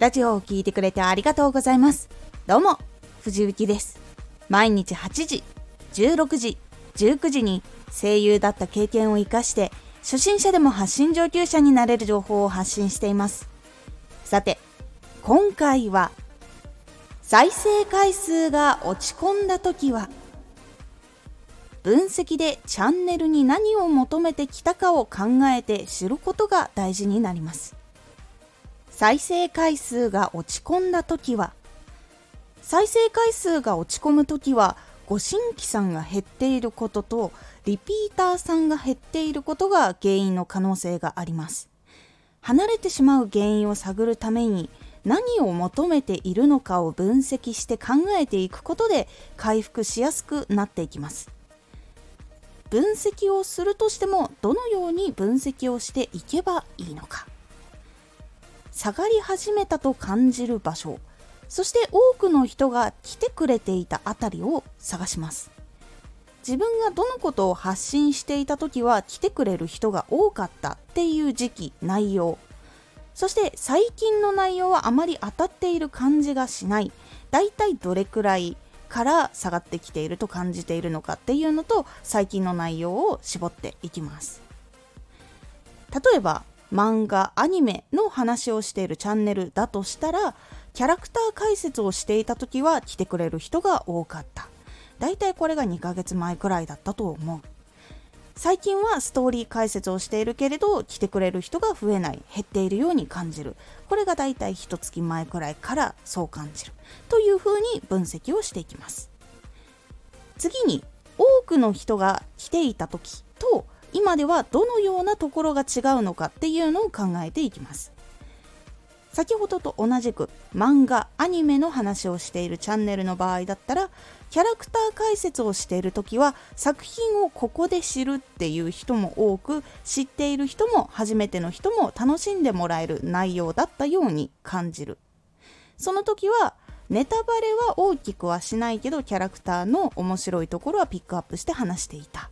ラジオを聴いてくれてありがとうございます。どうも藤幸です。毎日8時16時19時に声優だった経験を生かして初心者でも発信上級者になれる情報を発信しています。さて今回は再生回数が落ち込んだ時は分析でチャンネルに何を求めてきたかを考えて知ることが大事になります。再生回数が落ち込んだ時は再生回数が落ち込む時はご新規さんが減っていることとリピーターさんが減っていることが原因の可能性があります。離れてしまう原因を探るために何を求めているのかを分析して考えていくことで回復しやすくなっていきます。分析をするとしてもどのように分析をしていけばいいのか。下がり始めたと感じる場所。そして多くの人が来てくれていたあたりを探します。自分がどのことを発信していた時は来てくれる人が多かったっていう時期内容。そして最近の内容はあまり当たっている感じがしない。だいたいどれくらいから下がってきていると感じているのかっていうのと最近の内容を絞っていきます。例えば漫画アニメの話をしているチャンネルだとしたらキャラクター解説をしていた時は来てくれる人が多かった。だいたいこれが2ヶ月前くらいだったと思う。最近はストーリー解説をしているけれど来てくれる人が増えない。減っているように感じる。これがだいたい1月前くらいからそう感じる。というふうに分析をしていきます。次に多くの人が来ていた時と今ではどのようなところが違うのかっていうのを考えていきます。先ほどと同じく漫画アニメの話をしているチャンネルの場合だったらキャラクター解説をしている時は作品をここで知るっていう人も多く知っている人も初めての人も楽しんでもらえる内容だったように感じる。その時はネタバレは大きくはしないけどキャラクターの面白いところはピックアップして話していた。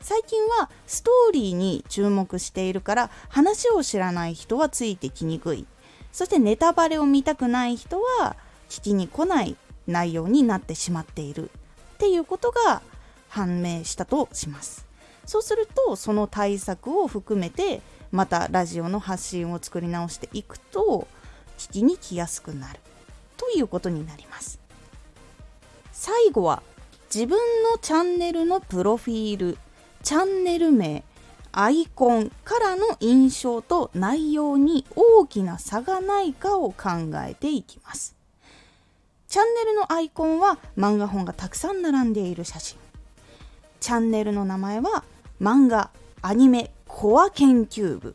最近はストーリーに注目しているから話を知らない人はついてきにくい。そしてネタバレを見たくない人は聞きに来ない内容になってしまっている。っていうことが判明したとします。そうするとその対策を含めてまたラジオの発信を作り直していくと聞きに来やすくなる。ということになります。最後は自分のチャンネルのプロフィール。チャンネル名アイコンからの印象と内容に大きな差がないかを考えていきます。チャンネルのアイコンは漫画本がたくさん並んでいる写真。チャンネルの名前は漫画アニメコア研究部。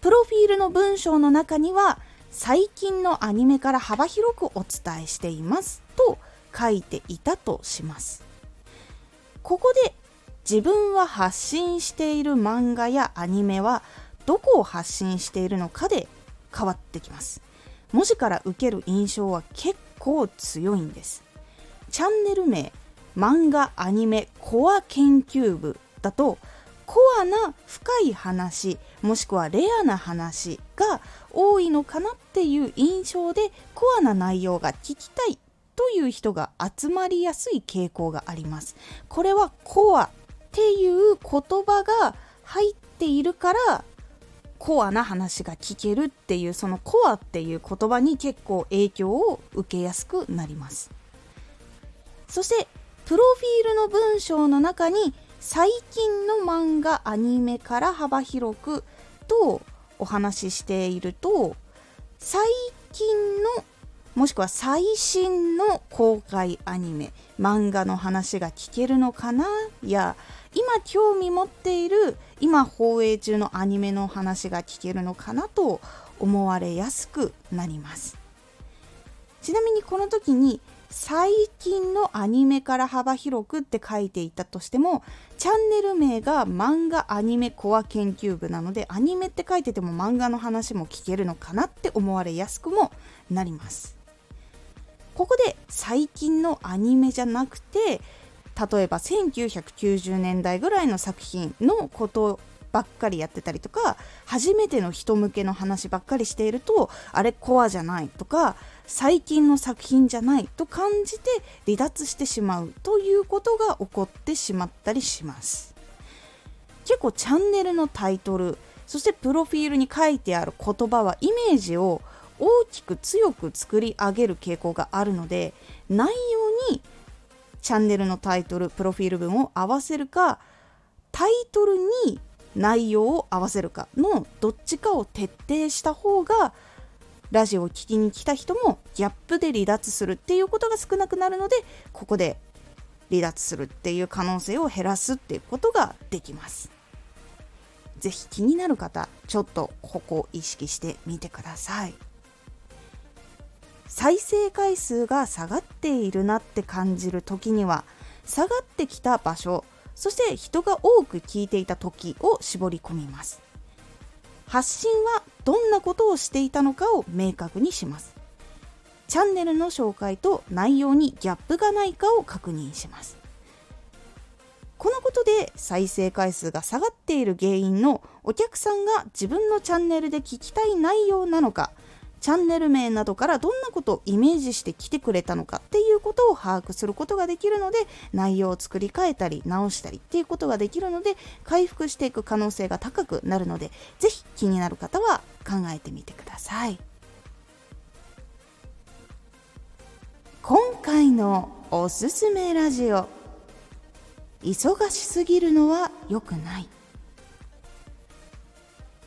プロフィールの文章の中には最近のアニメから幅広くお伝えしていますと書いていたとします。ここで自分は発信している漫画やアニメはどこを発信しているのかで変わってきます。文字から受ける印象は結構強いんです。チャンネル名漫画アニメコア研究部だとコアな深い話もしくはレアな話が多いのかなっていう印象でコアな内容が聞きたいという人が集まりやすい傾向があります。これはコアっていう言葉が入っているからコアな話が聞けるっていうそのコアっていう言葉に結構影響を受けやすくなります。そしてプロフィールの文章の中に最近の漫画アニメから幅広くとお話ししていると最近のもしくは最新の公開アニメ漫画の話が聞けるのかなや今興味持っている今放映中のアニメの話が聞けるのかなと思われやすくなります。ちなみにこの時に最近のアニメから幅広くって書いていたとしてもチャンネル名が漫画アニメコア研究部なのでアニメって書いてても漫画の話も聞けるのかなって思われやすくもなります。ここで最近のアニメじゃなくて例えば1990年代ぐらいの作品のことばっかりやってたりとか初めての人向けの話ばっかりしているとあれコアじゃないとか最近の作品じゃないと感じて離脱してしまうということが起こってしまったりします。結構チャンネルのタイトルそしてプロフィールに書いてある言葉はイメージを大きく強く作り上げる傾向があるので内容にチャンネルのタイトルプロフィール文を合わせるかタイトルに内容を合わせるかのどっちかを徹底した方がラジオを聴きに来た人もギャップで離脱するっていうことが少なくなるのでここで離脱するっていう可能性を減らすっていうことができます。ぜひ気になる方ちょっとここ意識してみてください。再生回数が下がっているなって感じる時には下がってきた場所そして人が多く聞いていた時を絞り込みます。発信はどんなことをしていたのかを明確にします。チャンネルの紹介と内容にギャップがないかを確認します。このことで再生回数が下がっている原因のお客さんが自分のチャンネルで聞きたい内容なのかチャンネル名などからどんなことをイメージして来てくれたのかっていうことを把握することができるので内容を作り変えたり直したりっていうことができるので回復していく可能性が高くなるので是非気になる方は考えてみてください。今回のおすすめラジオ忙しすぎるのは良くない。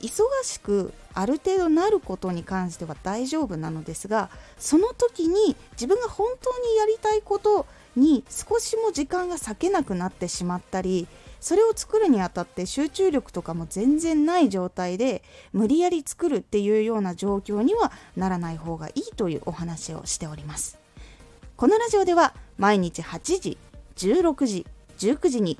忙しくある程度なることに関しては大丈夫なのですがその時に自分が本当にやりたいことに少しも時間が割けなくなってしまったりそれを作るにあたって集中力とかも全然ない状態で無理やり作るっていうような状況にはならない方がいいというお話をしております。このラジオでは毎日8時16時19時に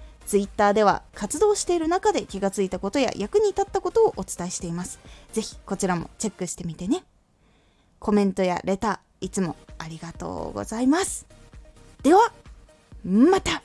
Twitter では活動している中で気がついたことや役に立ったことをお伝えしています。ぜひこちらもチェックしてみてね。コメントやレター、いつもありがとうございます。では、また